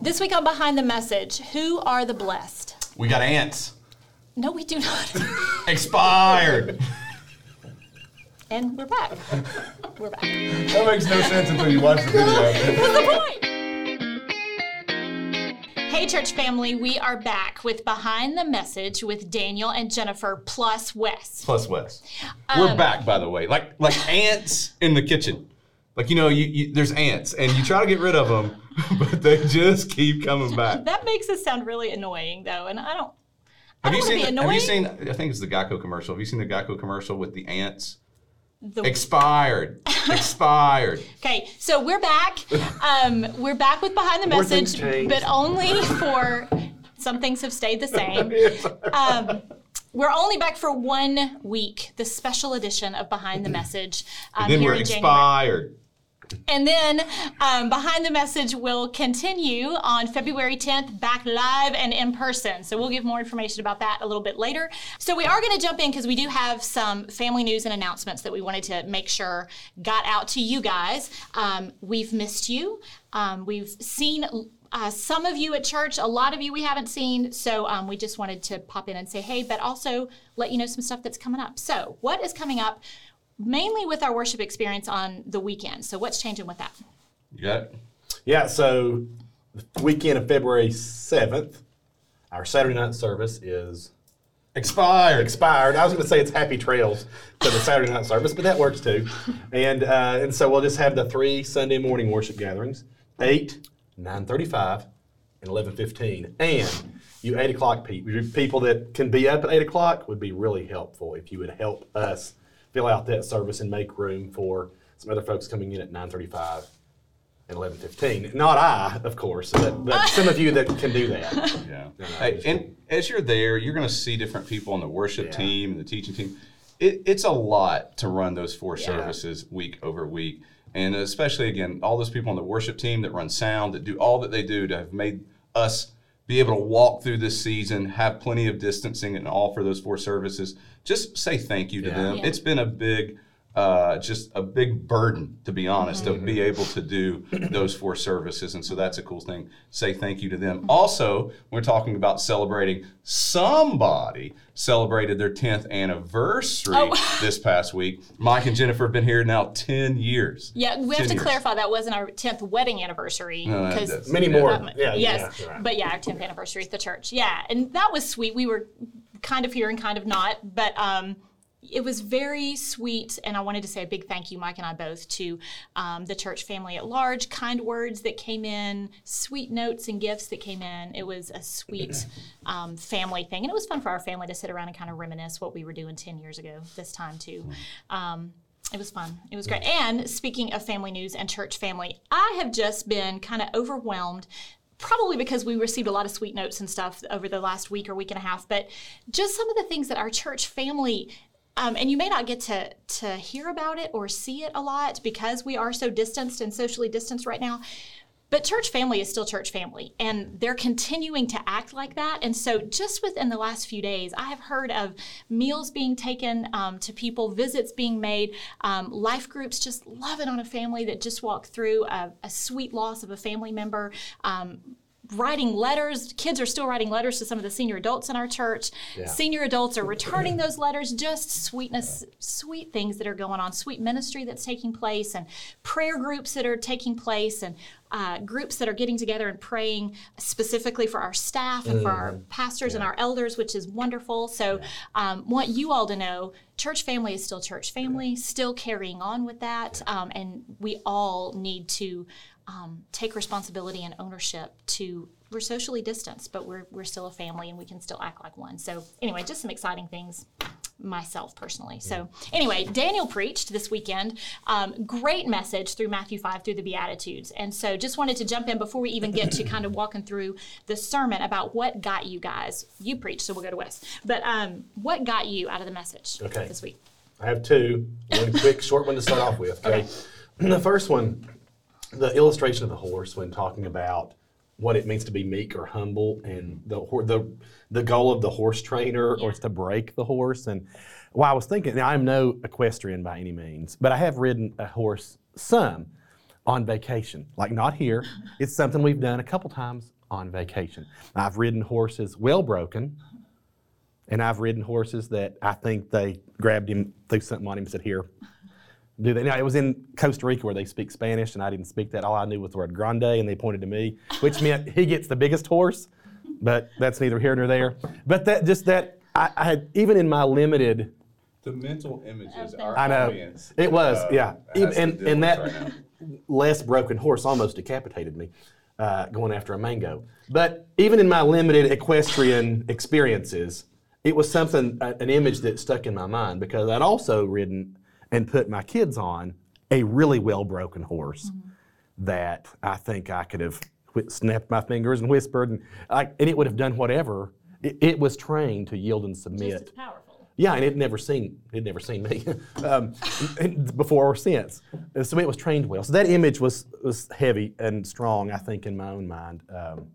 This week on Behind the Message, who are the blessed? We got ants. No, we do not. Expired. and we're back. We're back. That makes no sense until you watch the video. What's the point? Hey, church family, we are back with Behind the Message with Daniel and Jennifer plus Wes. Plus Wes. We're um, back, by the way. Like like ants in the kitchen. Like you know, you, you there's ants, and you try to get rid of them, but they just keep coming back. That makes us sound really annoying, though, and I don't. I Have you don't seen? be the- Have you seen? I think it's the Geico commercial. Have you seen the Geico commercial with the ants? The- Expired. Expired. Okay, so we're back. Um, we're back with Behind the Message, but only for some things have stayed the same. Um, we're only back for one week, the special edition of Behind the Message um, then here we're in January. And then um, Behind the Message will continue on February 10th, back live and in person. So we'll give more information about that a little bit later. So we are going to jump in because we do have some family news and announcements that we wanted to make sure got out to you guys. Um, we've missed you. Um, we've seen. Uh, some of you at church, a lot of you we haven't seen, so um, we just wanted to pop in and say hey, but also let you know some stuff that's coming up. So, what is coming up? Mainly with our worship experience on the weekend. So, what's changing with that? You got it? Yeah, so the weekend of February 7th, our Saturday night service is Expired. expired. I was going to say it's happy trails to the Saturday night service, but that works too. And uh, and so we'll just have the three Sunday morning worship gatherings: eight, nine thirty-five, and eleven fifteen. And you eight o'clock people, people that can be up at eight o'clock would be really helpful if you would help us fill out that service and make room for some other folks coming in at nine thirty-five. And eleven fifteen. Not I, of course, but, but some of you that can do that. Yeah. no, Hey, and as you're there, you're going to see different people on the worship Yeah. team and the teaching team. It, it's a lot to run those four Yeah. services week over week. And especially, again, all those people on the worship team that run sound, that do all that they do to have made us be able to walk through this season, have plenty of distancing and offer those four services. Just say thank you to Yeah. them. Yeah. It's been a big, uh, just a big burden, to be honest, Mm-hmm. to be able to do those four services. And so that's a cool thing. Say thank you to them. Also, we're talking about celebrating somebody celebrated their 10th anniversary Oh. this past week. Mike and Jennifer have been here now 10 years. Yeah, we have to years. clarify that wasn't our 10th wedding anniversary because that's- Many more. Yeah, yes, yeah, right. but yeah, our 10th anniversary at the church. Yeah, and that was sweet. We were kind of here and kind of not, but um, it was very sweet. And I wanted to say a big thank you, Mike and I both, to um, the church family at large. Kind words that came in, sweet notes and gifts that came in. It was a sweet um, family thing, and it was fun for our family to sit around and kind of reminisce what we were doing 10 years ago. This time too. Um, it was fun. It was great. And speaking of family news and church family, I have just been kind of overwhelmed. Probably because we received a lot of sweet notes and stuff over the last week or week and a half, but just some of the things that our church family, um, and you may not get to to hear about it or see it a lot because we are so distanced and socially distanced right now. But church family is still church family, and they're continuing to act like that. And so, just within the last few days, I have heard of meals being taken um, to people, visits being made, um, life groups just loving on a family that just walked through a, a sweet loss of a family member. Um, writing letters. Kids are still writing letters to some of the senior adults in our church. Senior adults are returning those letters. Just sweetness, sweet things that are going on, sweet ministry that's taking place, and prayer groups that are taking place, and uh, groups that are getting together and praying specifically for our staff and for our pastors and our elders, which is wonderful. So, um, want you all to know church family is still church family, still carrying on with that, um, and we all need to um, take responsibility and ownership to we're socially distanced but we're, we're still a family and we can still act like one so anyway just some exciting things myself personally so anyway daniel preached this weekend um, great message through matthew 5 through the beatitudes and so just wanted to jump in before we even get to kind of walking through the sermon about what got you guys you preached so we'll go to wes but um, what got you out of the message Okay. this week I have two. One quick, short one to start off with. Okay. The first one, the illustration of the horse when talking about what it means to be meek or humble, and the the the goal of the horse trainer, or is to break the horse. And well, I was thinking. Now, I'm no equestrian by any means, but I have ridden a horse some on vacation. Like not here. It's something we've done a couple times on vacation. I've ridden horses well broken, and I've ridden horses that I think they grabbed him, threw something on him, and said, "Here." Do they? Now it was in Costa Rica where they speak Spanish, and I didn't speak that. All I knew was the word "grande," and they pointed to me, which meant he gets the biggest horse. But that's neither here nor there. But that just that I, I had even in my limited The mental images Okay. our I know. audience, It was, uh, yeah. has Even- to and- and that- right less broken horse almost decapitated me uh, going after a mango. But even in my limited equestrian experiences, it was something, a- an image that stuck in my mind because I'd also ridden and put my kids on a really well broken horse mm-hmm. that I think I could have snapped my fingers and whispered, and, I, and it would have done whatever. It, it was trained to yield and submit. Just as powerful. Yeah, and it never seen it never seen me um, before or since. Uh, So it was trained well. So that image was was heavy and strong, I think, in my own mind. Um,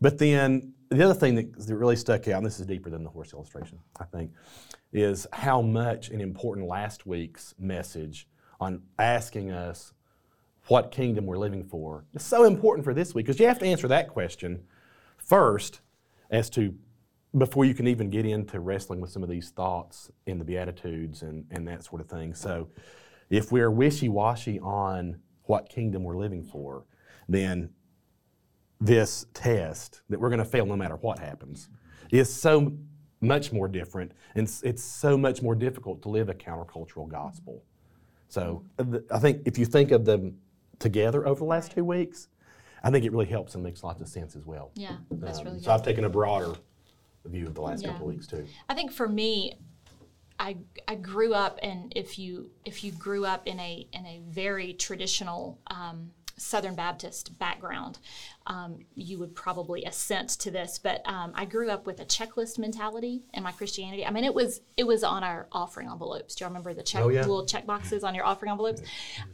but then the other thing that, that really stuck out, and this is deeper than the horse illustration, I think, is how much an important last week's message on asking us what kingdom we're living for is so important for this week because you have to answer that question first as to before you can even get into wrestling with some of these thoughts in the Beatitudes and, and that sort of thing. So, if we're wishy washy on what kingdom we're living for, then this test that we're going to fail no matter what happens is so much more different and it's, so much more difficult to live a countercultural gospel. So, uh, I think if you think of them together over the last two weeks, I think it really helps and makes lots of sense as well. Yeah, that's Um, really so good. I've taken a broader view of the last Yeah. couple of weeks too. I think for me, I I grew up, and if you if you grew up in a in a very traditional um, Southern Baptist background, um, you would probably assent to this. But um, I grew up with a checklist mentality in my Christianity. I mean, it was it was on our offering envelopes. Do you remember the check Oh, yeah. little check boxes on your offering envelopes?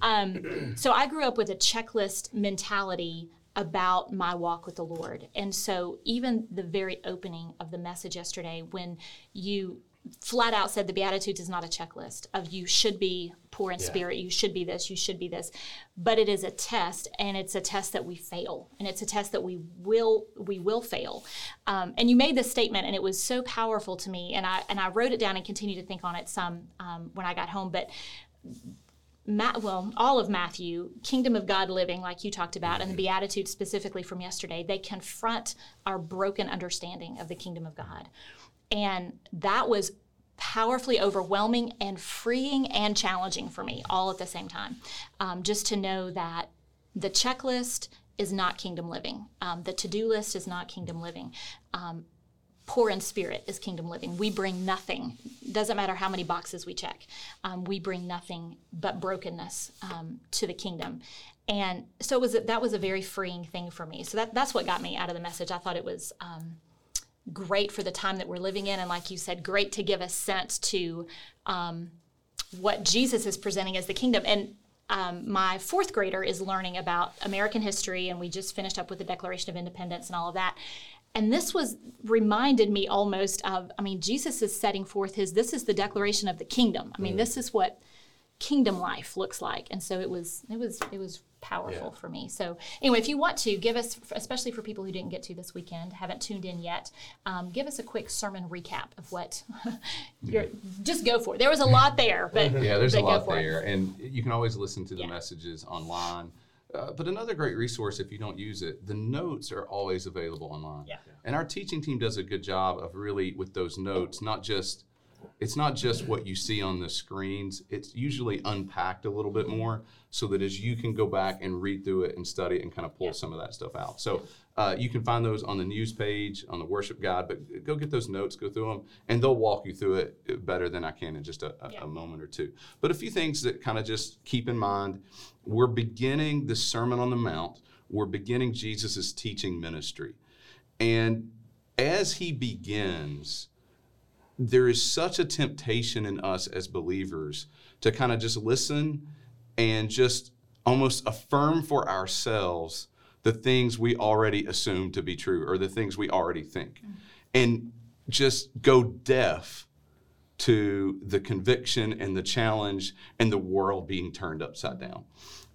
Um, so I grew up with a checklist mentality about my walk with the Lord. And so even the very opening of the message yesterday when you flat out said the beatitudes is not a checklist of you should be poor in spirit you should be this you should be this but it is a test and it's a test that we fail and it's a test that we will we will fail um, and you made this statement and it was so powerful to me and i and i wrote it down and continued to think on it some um, when i got home but Well, all of Matthew, kingdom of God living, like you talked about, and the Beatitudes specifically from yesterday, they confront our broken understanding of the kingdom of God. And that was powerfully overwhelming and freeing and challenging for me all at the same time. Um, just to know that the checklist is not kingdom living, um, the to do list is not kingdom living. Um, poor in spirit is kingdom living. We bring nothing. Doesn't matter how many boxes we check. Um, we bring nothing but brokenness um, to the kingdom. And so was that was a very freeing thing for me. So that, that's what got me out of the message. I thought it was um, great for the time that we're living in, and like you said, great to give a sense to um, what Jesus is presenting as the kingdom. And um, my fourth grader is learning about American history, and we just finished up with the Declaration of Independence and all of that. And this was reminded me almost of, I mean, Jesus is setting forth his, this is the declaration of the kingdom. I mean, this is what kingdom life looks like. And so it was, it was, it was powerful for me. So anyway, if you want to give us, especially for people who didn't get to this weekend, haven't tuned in yet, um, give us a quick sermon recap of what you're, just go for it. There was a lot there, but Yeah, there's a but go lot for it. there, and you can always listen to the Yeah. messages online. Uh, but another great resource, if you don't use it, the notes are always available online. Yeah. And our teaching team does a good job of really with those notes, not just it's not just what you see on the screens. It's usually unpacked a little bit more, so that as you can go back and read through it and study it and kind of pull some of that stuff out. So uh, you can find those on the news page, on the worship guide. But go get those notes, go through them, and they'll walk you through it better than I can in just a, a, Yeah. a moment or two. But a few things that kind of just keep in mind: we're beginning the Sermon on the Mount. We're beginning Jesus' teaching ministry, and as he begins there is such a temptation in us as believers to kind of just listen and just almost affirm for ourselves the things we already assume to be true or the things we already think mm-hmm. and just go deaf to the conviction and the challenge and the world being turned upside down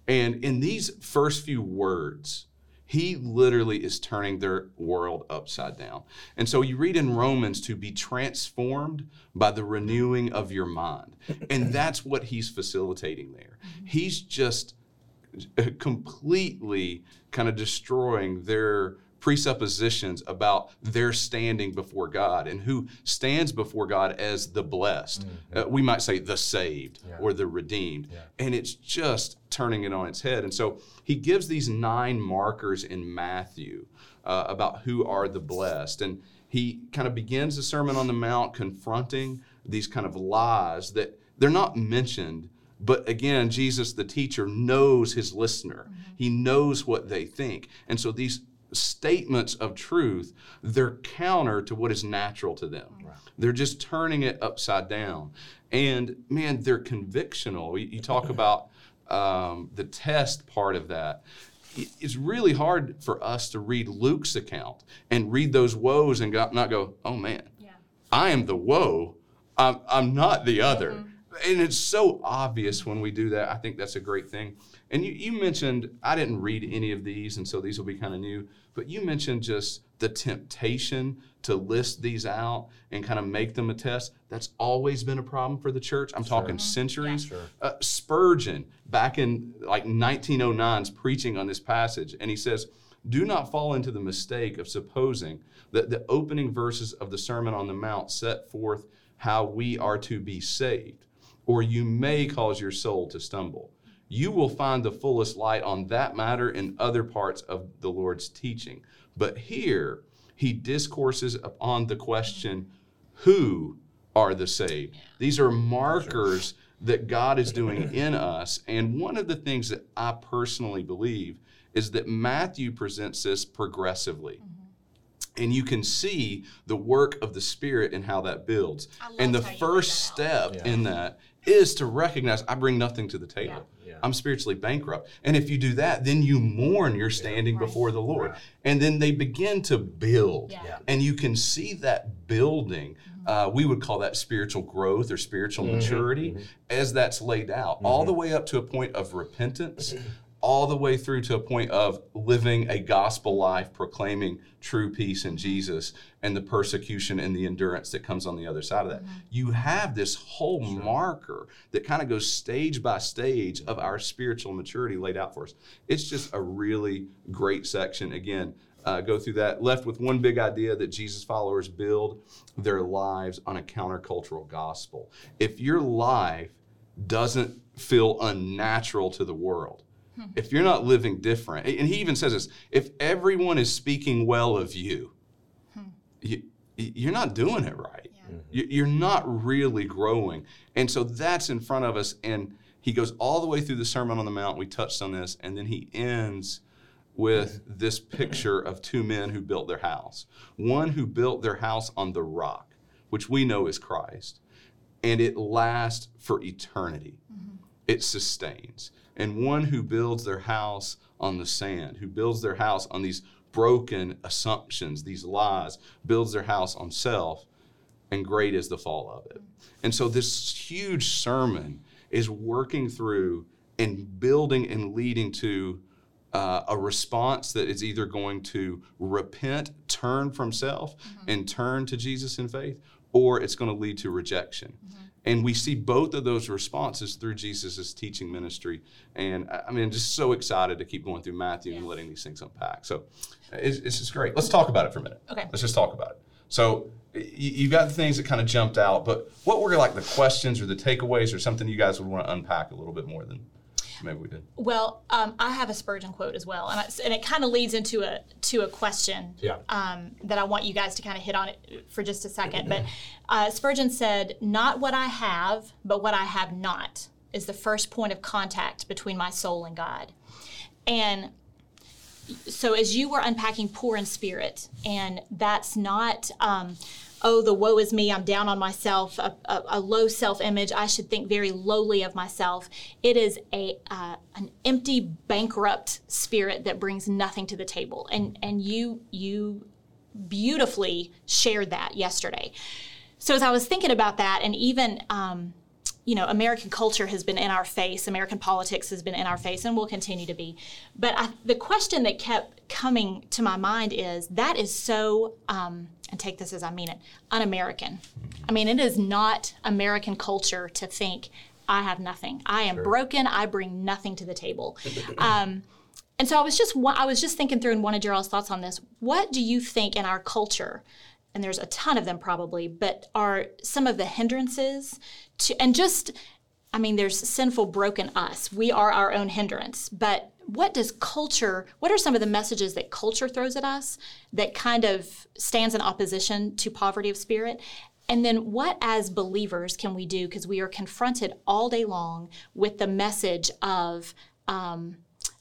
And in these first few words, he literally is turning their world upside down. And so you read in Romans to be transformed by the renewing of your mind. And that's what he's facilitating there. Mm-hmm. He's just completely kind of destroying their presuppositions about their standing before God and who stands before God as the blessed. Uh, we might say the saved Yeah. or the redeemed. Yeah. And it's just turning it on its head. And so he gives these nine markers in Matthew uh, about who are the blessed. And he kind of begins the Sermon on the Mount confronting these kind of lies that they're not mentioned. But again, Jesus, the teacher, knows his listener. He knows what they think. And so these statements of truth, they're counter to what is natural to them. They're just turning it upside down. And man, they're convictional. You, you talk about um, the test part of that. It's really hard for us to read Luke's account and read those woes and not go, oh man, Yeah. I am the woe. I'm, I'm not the other. And it's so obvious when we do that. I think that's a great thing. And you, you mentioned, I didn't read any of these, and so these will be kind of new, but you mentioned just the temptation to list these out and kind of make them a test. That's always been a problem for the church. I'm talking centuries. Sure. Uh, Spurgeon, back in like 1909, is preaching on this passage, and he says, Do not fall into the mistake of supposing that the opening verses of the Sermon on the Mount set forth how we are to be saved, or you may cause your soul to stumble. You will find the fullest light on that matter in other parts of the Lord's teaching. But here, he discourses upon the question, Who are the saved? These are markers that God is doing in us. And one of the things that I personally believe is that Matthew presents this progressively. And you can see the work of the Spirit and how that builds. And the first step Yeah. in that is to recognize I bring nothing to the table. Yeah. Yeah. I'm spiritually bankrupt. And if you do that, then you mourn your standing Right. before the Lord. Right. And then they begin to build. Yeah. Yeah. And you can see that building. Mm-hmm. Uh, we would call that spiritual growth or spiritual mm-hmm. maturity mm-hmm. as that's laid out, all the way up to a point of repentance, all the way through to a point of living a gospel life, proclaiming true peace in Jesus and the persecution and the endurance that comes on the other side of that. You have this whole marker that kind of goes stage by stage of our spiritual maturity laid out for us. It's just a really great section. Again, uh, go through that. Left with one big idea that Jesus followers build their lives on a countercultural gospel. If your life doesn't feel unnatural to the world, if you're not living different, and he even says this if everyone is speaking well of you, you you're not doing it right. Mm-hmm. You- You're not really growing. And so that's in front of us. And he goes all the way through the Sermon on the Mount. We touched on this. And then he ends with this picture of two men who built their house. One who built their house on the rock, which we know is Christ, and it lasts for eternity. Mm-hmm. It sustains. And one who builds their house on the sand, who builds their house on these broken assumptions, these lies, builds their house on self, and great is the fall of it. And so this huge sermon is working through and building and leading to uh, a response that is either going to repent, turn from self, and turn to Jesus in faith, or it's going to lead to rejection. And we see both of those responses through Jesus' teaching ministry. And I mean, just so excited to keep going through Matthew and letting these things unpack. So it's, it's just great. Let's talk about it for a minute. Okay. Let's just talk about it. So you've got the things that kind of jumped out, but what were like the questions or the takeaways or something you guys would want to unpack a little bit more than maybe we did? Well, um, I have a Spurgeon quote as well, and, I, and it kind of leads into a to a question Yeah. um, that I want you guys to kind of hit on it for just a second. But uh, Spurgeon said, "Not what I have, but what I have not is the first point of contact between my soul and God." And so as you were unpacking poor in spirit, and that's not, um, oh, the woe is me, I'm down on myself, a, a, a low self image, I should think very lowly of myself. It is a uh, an empty, bankrupt spirit that brings nothing to the table, and and you you beautifully shared that yesterday. So as I was thinking about that, and even um, you know, American culture has been in our face, American politics has been in our face, and will continue to be. But I, the question that kept coming to my mind is that is so, um, and take this as I mean it, un American. I mean, it is not American culture to think, I have nothing. I am broken. I bring nothing to the table. Um, and so I was just I was just thinking through and wanted your all's thoughts on this. What do you think in our culture and there's a ton of them probably, but are some of the hindrances to, and just, I mean, there's sinful, broken us. We are our own hindrance. But what does culture, what are some of the messages that culture throws at us that kind of stands in opposition to poverty of spirit? And then what, as believers, can we do? Because we are confronted all day long with the message of, um,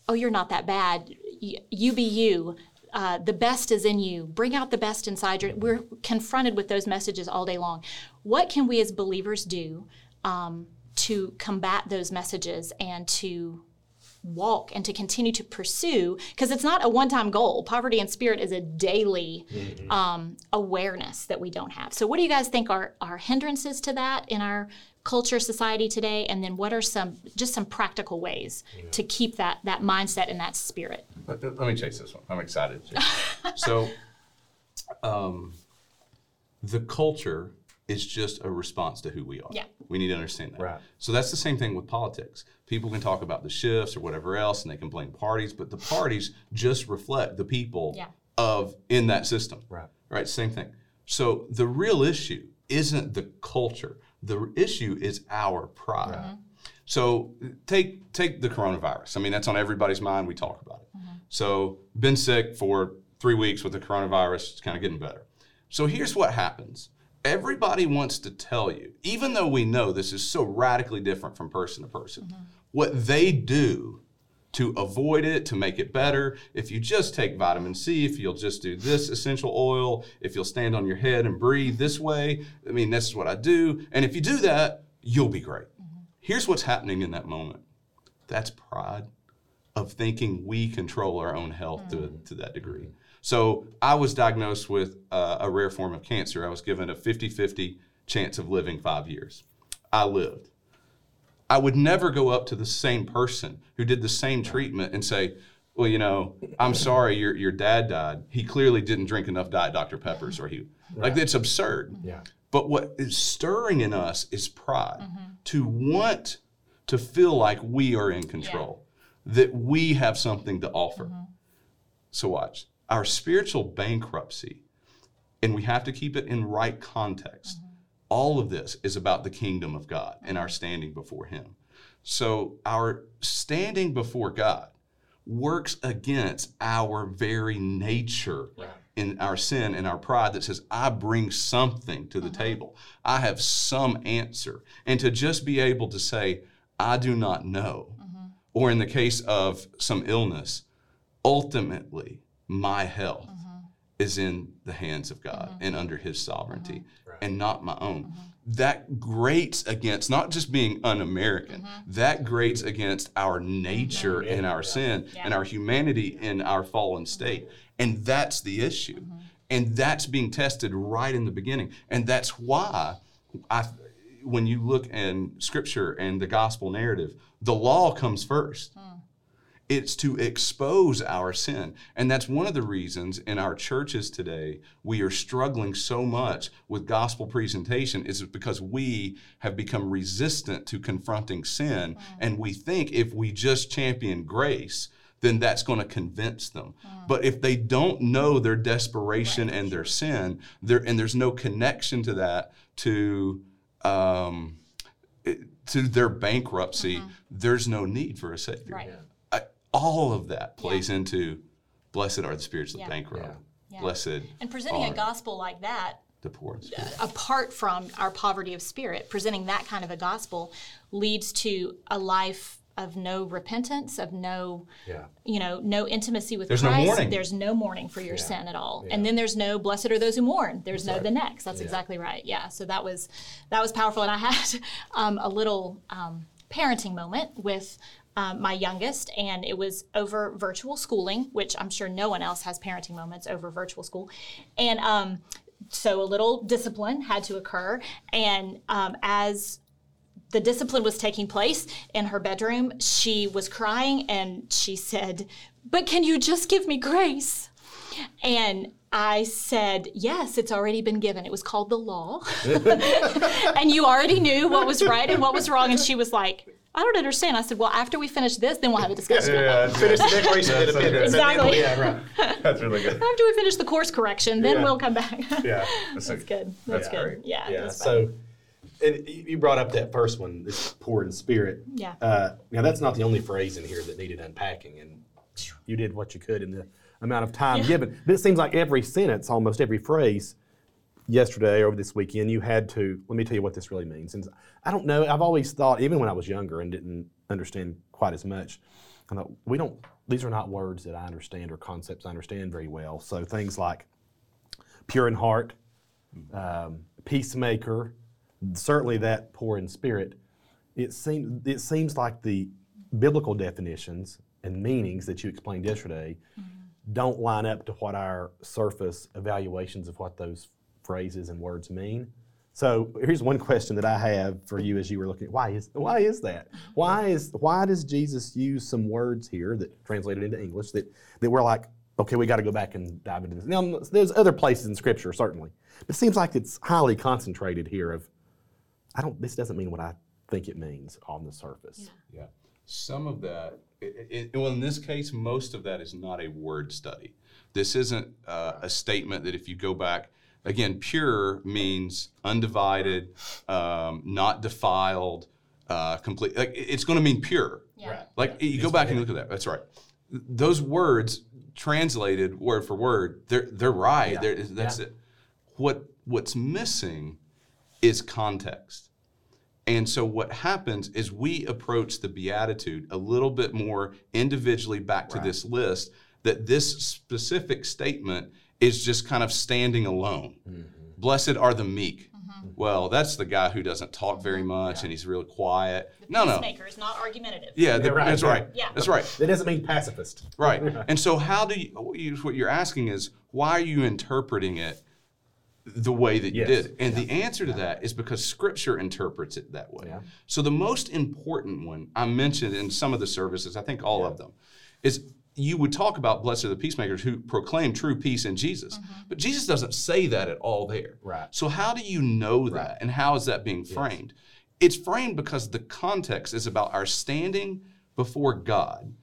oh, you're not that bad. You be you. Uh, the best is in you. Bring out the best inside you. We're confronted with those messages all day long. What can we as believers do um, to combat those messages and to walk and to continue to pursue? Because it's not a one time goal. Poverty and spirit is a daily mm-hmm. um, awareness that we don't have. So, what do you guys think are, are hindrances to that in our culture society today and then what are some just some practical ways yeah. to keep that that mindset and that spirit let, let me chase this one i'm excited so um, the culture is just a response to who we are yeah. we need to understand that right. so that's the same thing with politics people can talk about the shifts or whatever else and they can blame parties but the parties just reflect the people yeah. of in that system right right same thing so the real issue isn't the culture the issue is our pride. Mm-hmm. So take take the coronavirus. I mean, that's on everybody's mind. We talk about it. Mm-hmm. So been sick for three weeks with the coronavirus. It's kind of getting better. So here's what happens. Everybody wants to tell you, even though we know this is so radically different from person to person, mm-hmm. what they do to avoid it, to make it better. If you just take vitamin C, if you'll just do this essential oil, if you'll stand on your head and breathe this way, I mean, this is what I do. And if you do that, you'll be great. Mm-hmm. Here's what's happening in that moment that's pride of thinking we control our own health mm-hmm. to, to that degree. So I was diagnosed with uh, a rare form of cancer. I was given a 50 50 chance of living five years. I lived. I would never go up to the same person who did the same treatment and say, well, you know, I'm sorry, your your dad died. He clearly didn't drink enough Diet Dr. Peppers, or he right. like it's absurd. Yeah. But what is stirring in us is pride mm-hmm. to want to feel like we are in control, yeah. that we have something to offer. Mm-hmm. So watch our spiritual bankruptcy, and we have to keep it in right context. Mm-hmm all of this is about the kingdom of God and our standing before Him. So, our standing before God works against our very nature right. in our sin and our pride that says, I bring something to the uh-huh. table. I have some answer. And to just be able to say, I do not know, uh-huh. or in the case of some illness, ultimately, my health uh-huh. is in the hands of God and under His sovereignty and not my own. Mm-hmm. That grates against not just being un American, mm-hmm. that grates against our nature mm-hmm. and our yeah. sin yeah. and our humanity in our fallen state. And that's the issue. Mm-hmm. And that's being tested right in the beginning. And that's why I, when you look in scripture and the gospel narrative, the law comes first. Mm. It's to expose our sin. And that's one of the reasons in our churches today we are struggling so much with gospel presentation is because we have become resistant to confronting sin. And we think if we just champion grace, then that's going to convince them. But if they don't know their desperation right. and their sin, there and there's no connection to that to um, to their bankruptcy, mm-hmm. there's no need for a savior. Right all of that plays yeah. into blessed are the spirits of yeah. bankrupt. Yeah. Blessed. And presenting a gospel like that the poor apart from our poverty of spirit, presenting that kind of a gospel leads to a life of no repentance, of no, yeah. you know, no intimacy with there's Christ. No mourning. There's no mourning for your yeah. sin at all. Yeah. And then there's no blessed are those who mourn. There's That's no right. the next. That's exactly right. Yeah. So that was that was powerful. And I had um, a little um, parenting moment with um, my youngest, and it was over virtual schooling, which I'm sure no one else has parenting moments over virtual school. And um, so a little discipline had to occur. And um, as the discipline was taking place in her bedroom, she was crying and she said, But can you just give me grace? And I said, Yes, it's already been given. It was called the law. and you already knew what was right and what was wrong. And she was like, I don't understand. I said, Well, after we finish this, then we'll have a discussion. Finish the Declaration of That's okay. Independence. and then- Exactly. Yeah, right. That's really good. After we finish the course correction, then Yeah. we'll come back. Yeah. That's good. That's Yeah. good. Great. Yeah. Yeah. that's fun. So, and you you brought up that first one, this poor in spirit. Yeah. Uh, now that's not the only phrase in here that needed unpacking, and you did what you could in the amount of time Yeah. given. But it seems like every sentence, almost every phrase, yesterday or over this weekend, you had to. Let me tell you what this really means. And I don't know. I've always thought, even when I was younger and didn't understand quite as much, I thought we don't. These are not words that I understand or concepts I understand very well. So things like pure in heart, um, peacemaker, certainly that poor in spirit. It seems it seems like the biblical definitions and meanings that you explained yesterday don't line up to what our surface evaluations of what those phrases and words mean. So here's one question that I have for you as you were looking. Why is why is that? Why is why does Jesus use some words here that translated into English that that we're like, okay, we got to go back and dive into this. Now there's other places in Scripture certainly, but it seems like it's highly concentrated here. Of I don't. This doesn't mean what I think it means on the surface. Yeah. Some of that, it, it, well, in this case, most of that is not a word study. This isn't uh, a statement that if you go back, again, pure means undivided, um, not defiled, uh, complete. Like, it's going to mean pure. Yeah. Right. Like, you go back and look at that. That's right. Those words translated word for word, they're, they're right. Yeah. They're, that's Yeah. it. What, what's missing is context. And so what happens is we approach the beatitude a little bit more individually back to Right. this list that this specific statement is just kind of standing alone. Mm-hmm. Blessed are the meek. Well, that's the guy who doesn't talk very much and he's real quiet. No, no. Peacemaker is not argumentative. Yeah, the- right, that's right. Yeah. That's right. That doesn't mean pacifist. Right. And so, how do you, what you- what you're asking is, why are you interpreting it the way that you Yes. did? And the answer to that is because Scripture interprets it that way. Yeah. So, the most important one I mentioned in some of the services, I think all of them, is you would talk about blessed are the peacemakers who proclaim true peace in Jesus. Mm-hmm. But Jesus doesn't say that at all there. Right. So, how do you know that? And how is that being framed? It's framed because the context is about our standing before God,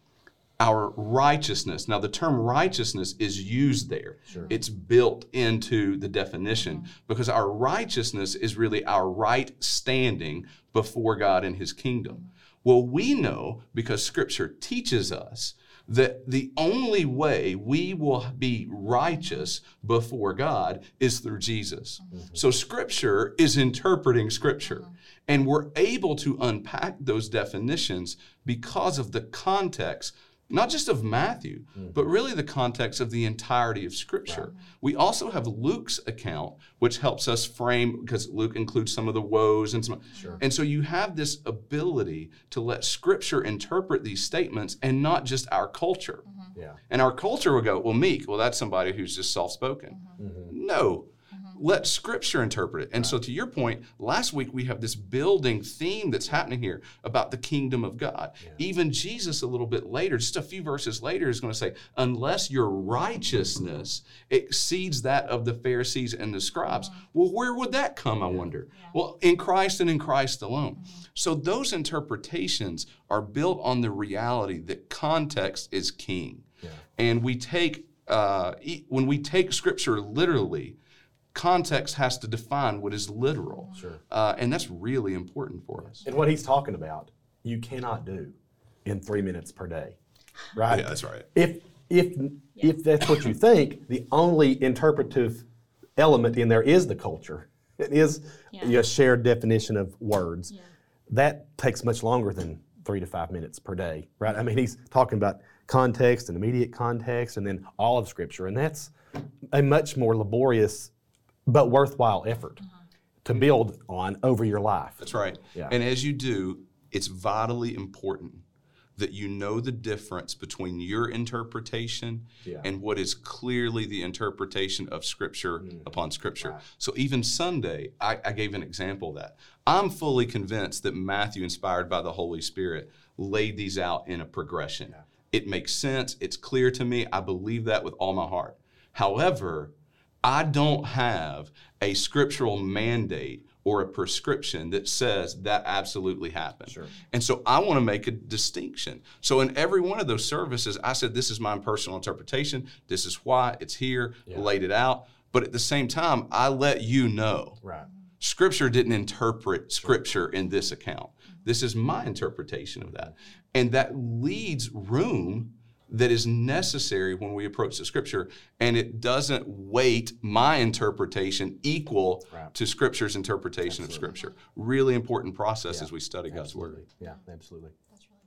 our righteousness. Now, the term righteousness is used there, it's built into the definition mm-hmm. because our righteousness is really our right standing before God in His kingdom. Mm-hmm. Well, we know because Scripture teaches us that the only way we will be righteous before God is through Jesus. Mm-hmm. So Scripture is interpreting Scripture. Mm-hmm. And we're able to unpack those definitions because of the context, not just of Matthew, mm. but really the context of the entirety of Scripture. We also have Luke's account, which helps us frame, because Luke includes some of the woes and some. Sure. And so you have this ability to let Scripture interpret these statements and not just our culture. Mm-hmm. Yeah. And our culture would go, well, meek, well, that's somebody who's just soft spoken. Mm-hmm. No. Let scripture interpret it. And so, to your point, last week we have this building theme that's happening here about the kingdom of God. Even Jesus, a little bit later, just a few verses later, is going to say, unless your righteousness exceeds that of the Pharisees and the scribes. Well, where would that come, I wonder? Well, in Christ and in Christ alone. So, those interpretations are built on the reality that context is king. And we take, uh, e- when we take scripture literally, context has to define what is literal. Sure. Uh, and that's really important for us. And what he's talking about, you cannot do in three minutes per day, right? Yeah, that's right. If if if that's what you think, the only interpretive element in there is the culture. It is Yeah. a shared definition of words. Yeah. That takes much longer than three to five minutes per day, right? I mean, he's talking about context and immediate context, and then all of Scripture, and that's a much more laborious but worthwhile effort to build on over your life. That's right. Yeah. And as you do, it's vitally important that you know the difference between your interpretation Yeah. and what is clearly the interpretation of Scripture upon Scripture. Mm. Right. So even Sunday, I, I gave an example of that. I'm fully convinced that Matthew, inspired by the Holy Spirit, laid these out in a progression. It makes sense. It's clear to me. I believe that with all my heart. However, I don't have a scriptural mandate or a prescription that says that absolutely happened. Sure. And so I want to make a distinction. So in every one of those services, I said, this is my personal interpretation. This is why it's here, laid it out. But at the same time, I let you know. Right. Scripture didn't interpret Scripture in this account. This is my interpretation of that. And that leads room that is necessary when we approach the Scripture. And it doesn't weight my interpretation equal Right. to Scripture's interpretation of Scripture. Really important process Yeah. as we study God's Word. Absolutely. Yeah, absolutely. That's really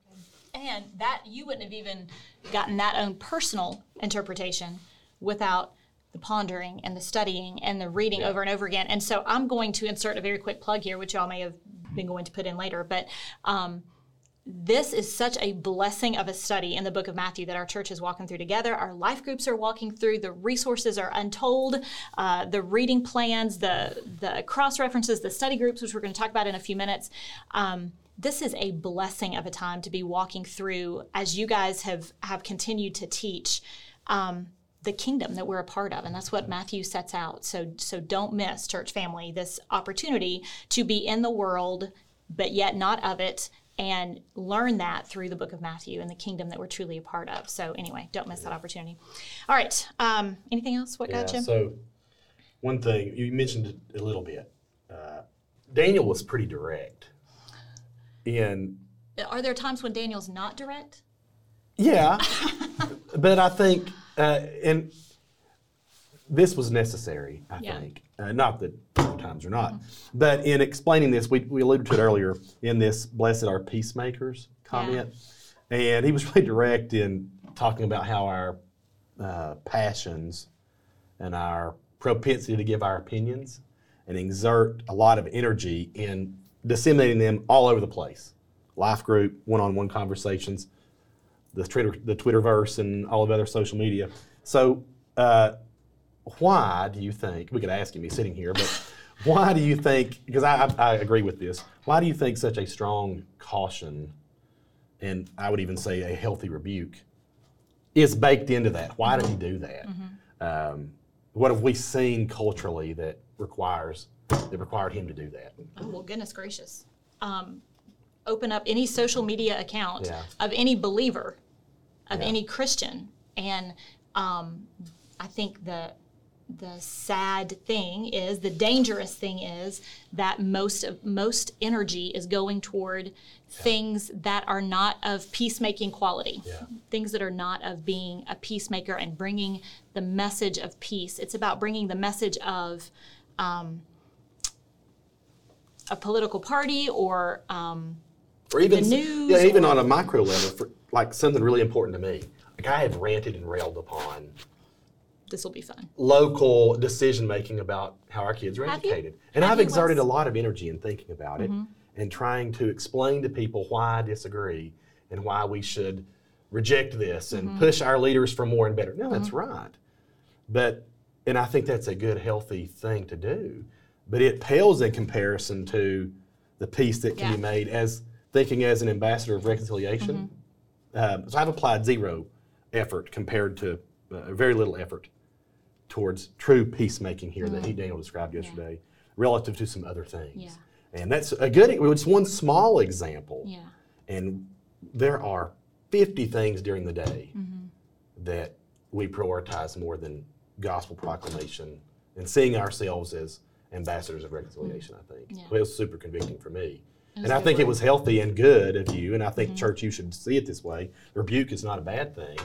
good. And that you wouldn't have even gotten that own personal interpretation without the pondering and the studying and the reading over and over again. And so I'm going to insert a very quick plug here, which y'all may have been going to put in later, but um, this is such a blessing of a study in the book of Matthew that our church is walking through together. Our life groups are walking through. The resources are untold. Uh, the reading plans, the the cross references, the study groups, which we're going to talk about in a few minutes. Um, this is a blessing of a time to be walking through as you guys have have continued to teach. Um, the kingdom that we're a part of and that's what matthew sets out so so don't miss church family this opportunity to be in the world but yet not of it and learn that through the book of matthew and the kingdom that we're truly a part of so anyway don't miss that opportunity all right um, anything else what got Yeah, you so one thing you mentioned it a little bit. Uh, Daniel was pretty direct. In are there times when daniel's not direct yeah, but I think uh, and this was necessary. I Yeah. think uh, not that times are not, but in explaining this, we, we alluded to it earlier in this "Blessed are peacemakers" comment, and he was really direct in talking about how our uh, passions and our propensity to give our opinions and exert a lot of energy in disseminating them all over the place. Life group, one-on-one conversations, the Twitter, the Twitterverse, and all of other social media. So, uh, why do you think? We could ask him. He's sitting here, but why do you think? Because I, I, I agree with this. Why do you think such a strong caution, and I would even say a healthy rebuke, is baked into that? Why did he do that? Um, what have we seen culturally that requires that required him to do that? Oh, well, goodness gracious. Um, open up any social media account Yeah. of any believer, of Yeah. any Christian, and um, I think the the sad thing is, the dangerous thing is that most of most energy is going toward things that are not of peacemaking quality. Yeah. Things that are not of being a peacemaker and bringing the message of peace. It's about bringing the message of a political party or um, or even the news yeah, even or- on a micro level, for like something really important to me. Like I have ranted and railed upon this will be fun. local decision making about how our kids are Have you? educated, and Have I've exerted? Mm-hmm. a lot of energy in thinking about it and trying to explain to people why I disagree and why we should reject this and Mm-hmm. push our leaders for more and better. No, that's right, but and I think that's a good, healthy thing to do. But it pales in comparison to the peace that can be made as thinking as an ambassador of reconciliation. Mm-hmm. Um, so I've applied zero effort compared to uh, very little effort towards true peacemaking here that he Daniel described yesterday, relative to some other things. Yeah. And that's a good. It's one small example. Yeah. And there are 50 things during the day Mm-hmm. that we prioritize more than gospel proclamation and seeing ourselves as ambassadors of reconciliation, I think. Yeah. Well, it was super convicting for me. And I good think it was healthy and good of you, and I Mm-hmm. think, church, you should see it this way. Rebuke is not a bad thing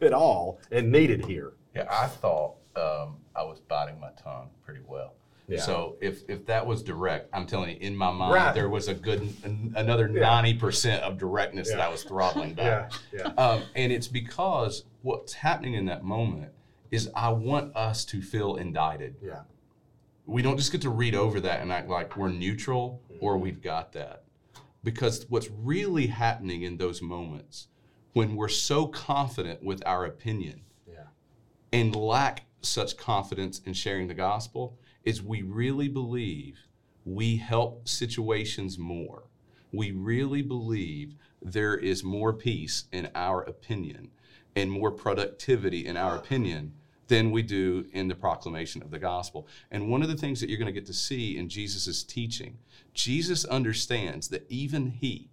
at all and needed here. Yeah, I thought um, I was biting my tongue pretty well. Yeah. So if, if that was direct, I'm telling you, in my mind, Right. there was a good an, another ninety percent of directness that I was throttling back. yeah. Um, and it's because what's happening in that moment is I want us to feel indicted. Yeah. We don't just get to read over that and act like we're neutral or Mm-hmm. we've got that. Because what's really happening in those moments when we're so confident with our opinion Yeah. and lack such confidence in sharing the gospel is we really believe we help situations more. We really believe there is more peace in our opinion and more productivity in our opinion than we do in the proclamation of the gospel. And one of the things that you're going to get to see in Jesus' teaching, Jesus understands that even he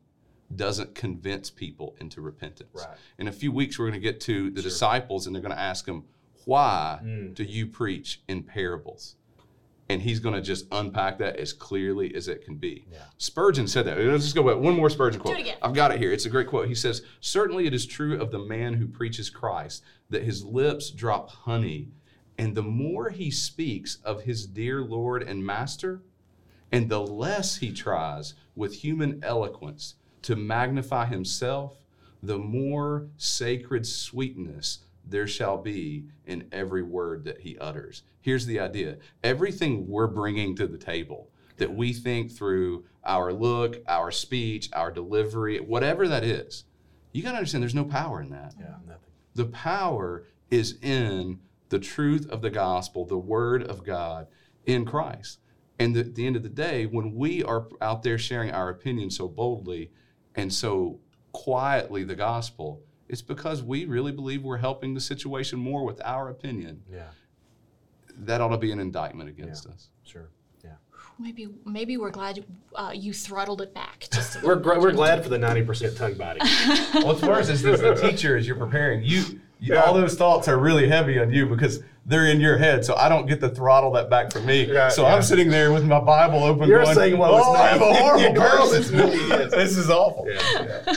doesn't convince people into repentance. Right. In a few weeks, we're going to get to the disciples, and they're going to ask him, Why Mm. do you preach in parables? And he's going to just unpack that as clearly as it can be. Yeah. Spurgeon said that. Let's just go back. One more Spurgeon quote. it again. I've got it here. It's a great quote. He says, Certainly it is true of the man who preaches Christ that his lips drop honey, and the more he speaks of his dear Lord and Master, and the less he tries with human eloquence to magnify himself, the more sacred sweetness there shall be in every word that he utters. Here's the idea everything we're bringing to the table that we think through our look, our speech, our delivery, whatever that is, you got to understand there's no power in that. Yeah. Nothing. The power is in the truth of the gospel, the word of God in Christ. And at the end of the day, when we are out there sharing our opinion so boldly and so quietly the gospel, it's because we really believe we're helping the situation more with our opinion. Yeah. That ought to be an indictment against us. Sure. Yeah. Maybe maybe we're glad uh, you throttled it back. Just We're gra- we're glad for the ninety percent tongue body. What's worse is as the teacher, as you're preparing, you, you Yeah. all those thoughts are really heavy on you because they're in your head. So I don't get to throttle that back for me. Right, so yeah. I'm sitting there with my Bible open. You're going, saying what was oh, I have a horrible person. is me, yes. this is awful. Yeah.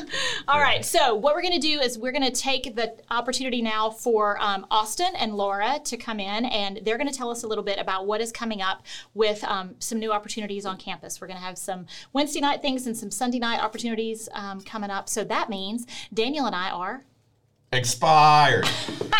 All right, so what we're going to do is we're going to take the opportunity now for um, Austin and Laura to come in, and they're going to tell us a little bit about what is coming up with um, some new opportunities on campus. We're going to have some Wednesday night things and some Sunday night opportunities um, coming up. So that means Daniel and I are Expired.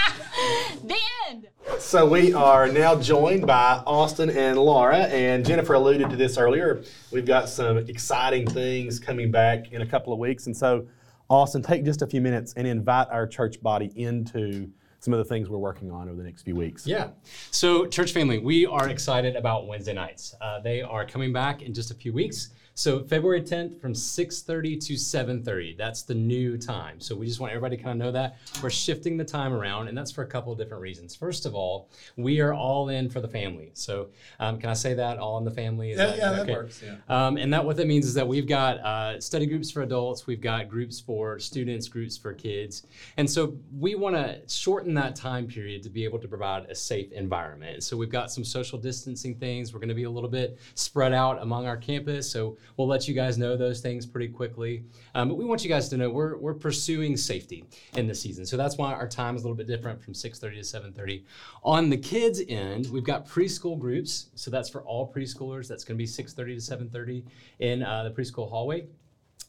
the end. So we are now joined by Austin and Laura, and Jennifer alluded to this earlier. We've got some exciting things coming back in a couple of weeks, and so Austin, take just a few minutes and invite our church body into some of the things we're working on over the next few weeks. Yeah. So, church family, we are excited about Wednesday nights. Uh, they are coming back in just a few weeks. So, February 10th from 6:30 to 7:30. That's the new time. So, we just want everybody to kind of know that we're shifting the time around, and that's for a couple of different reasons. First of all, we are all in for the family. So, um, can I say that all in the family? Is Yeah, yeah, that works, yeah. Um, and that what that means is that we've got uh, study groups for adults, we've got groups for students, groups for kids, and so we want to shorten that time period to be able to provide a safe environment. So we've got some social distancing things. We're going to be a little bit spread out among our campus, so we'll let you guys know those things pretty quickly. Um, but we want you guys to know we're we're pursuing safety in the season, so that's why our time is a little bit different from 6:30 to 7:30. On the kids end, we've got preschool groups, so that's for all preschoolers. That's going to be 6:30 to 7:30 in uh, the preschool hallway.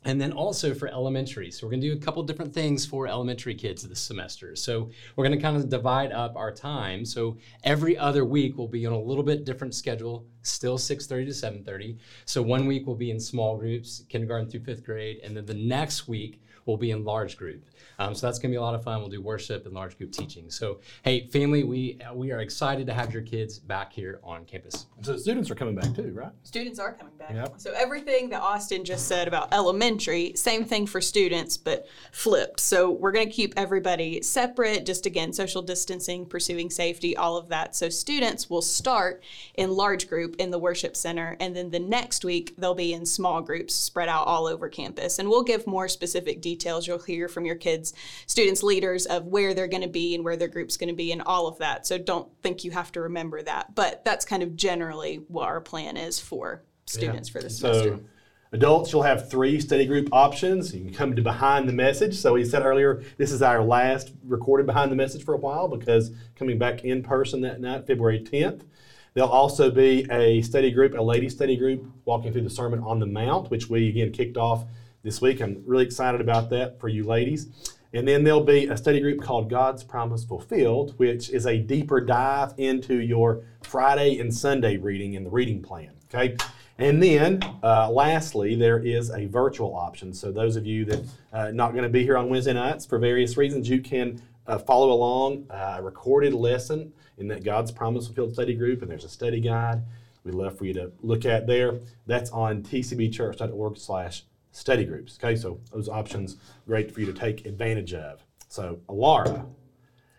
And then also for elementary. So we're going to do a couple different things for elementary kids this semester. So we're going to kind of divide up our time. So every other week we'll be on a little bit different schedule, still 6:30 to 7:30. So one week we'll be in small groups, kindergarten through 5th grade, and then the next week we'll be in large group. Um, so that's going to be a lot of fun. We'll do worship and large group teaching. So hey, family, we we are excited to have your kids back here on campus. So students are coming back too, right? Students are coming back. Yep. So everything that Austin just said about elementary, same thing for students, but flipped. So we're going to keep everybody separate, just again, social distancing, pursuing safety, all of that. So students will start in large group in the worship center, and then the next week they'll be in small groups spread out all over campus. And we'll give more specific details. You'll hear from your kids, students, leaders of where they're going to be and where their group's going to be and all of that. So don't think you have to remember that, but that's kind of generally what our plan is for students for this semester. So, adults, you'll have three study group options. You can come to Behind the Message. So, we said earlier, this is our last recorded Behind the Message for a while because coming back in person that night, February 10th. There'll also be a study group, a lady study group, walking through the Sermon on the Mount, which we again kicked off this week. I'm really excited about that for you ladies. And then there'll be a study group called God's Promise Fulfilled, which is a deeper dive into your Friday and Sunday reading in the reading plan. Okay. And then, uh, lastly, there is a virtual option. So those of you that uh, not going to be here on Wednesday nights for various reasons, you can uh, follow along uh, a recorded lesson in that God's Promise Fulfilled study group, and there's a study guide we'd love for you to look at there. That's on tcbchurch.org slash study groups. Okay, so those options, great for you to take advantage of. So, Alara,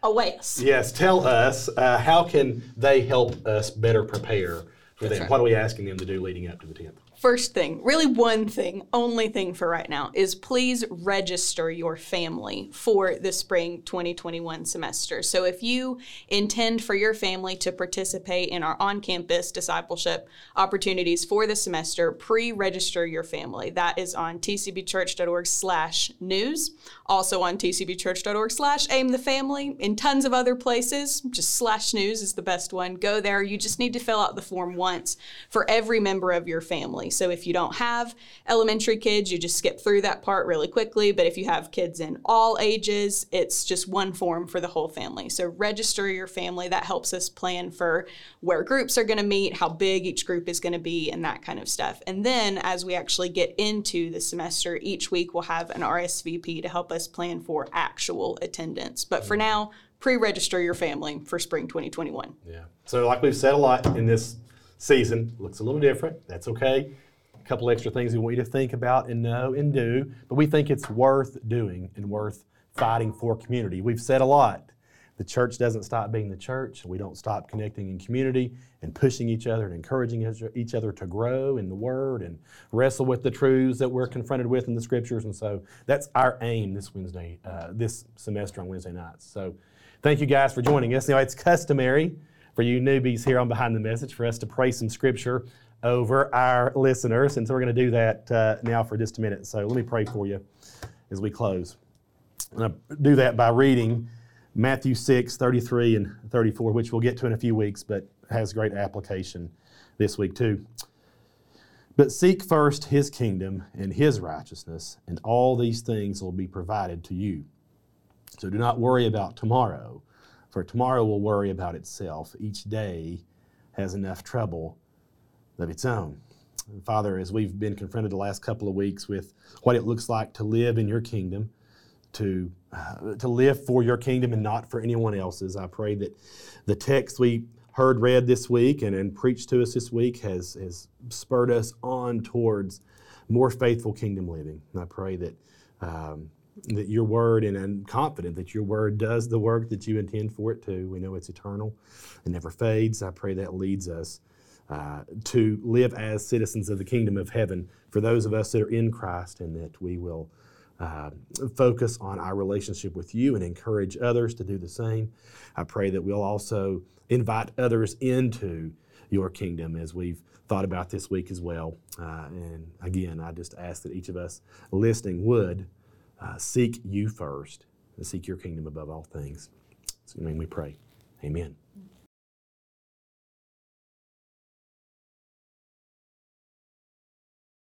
Away us. yes, tell us uh, how can they help us better prepare for them? What are we asking them to do leading up to the 10th? First thing, really one thing, only thing for right now, is please register your family for the spring 2021 semester. So if you intend for your family to participate in our on campus discipleship opportunities for the semester, pre register your family. That is on tcbchurch.org slash news, also on tcbchurch.org slash aim the family, in tons of other places. Just slash news is the best one. Go there. You just need to fill out the form once for every member of your family. So if you don't have elementary kids, you just skip through that part really quickly. But if you have kids in all ages, it's just one form for the whole family. So register your family. That helps us plan for where groups are going to meet, how big each group is going to be, and that kind of stuff. And then as we actually get into the semester, each week we'll have an RSVP to help us plan for actual attendance. But for mm. now, pre register your family for spring 2021. Yeah. So, like we've said a lot in this season, looks a little different. That's okay. A couple extra things we want you to think about and know and do, but we think it's worth doing and worth fighting for community. We've said a lot. The church doesn't stop being the church. We don't stop connecting in community and pushing each other and encouraging each other to grow in the Word and wrestle with the truths that we're confronted with in the Scriptures. And so that's our aim this Wednesday, uh, this semester on Wednesday nights. So thank you guys for joining us. Now it's customary for you newbies here on Behind the Message for us to pray some Scripture over our listeners. And so we're going to do that uh, now for just a minute. So let me pray for you as we close. And to do that by reading Matthew 6, 33 and 34, which we'll get to in a few weeks, but has great application this week too. But seek first his kingdom and his righteousness, and all these things will be provided to you. So do not worry about tomorrow, for tomorrow will worry about itself. Each day has enough trouble of its own. Father, as we've been confronted the last couple of weeks with what it looks like to live in your kingdom, to uh, to live for your kingdom and not for anyone else's. I pray that the text we heard read this week and, and preached to us this week has, has spurred us on towards more faithful kingdom living. And I pray that um, that your word, and I'm confident that your word does the work that you intend for it to. We know it's eternal and never fades. I pray that leads us uh, to live as citizens of the kingdom of heaven for those of us that are in Christ, and that we will uh, focus on our relationship with you and encourage others to do the same. I pray that we'll also invite others into your kingdom as we've thought about this week as well. Uh, and again, I just ask that each of us listening would uh, seek you first and seek your kingdom above all things. In we pray. Amen.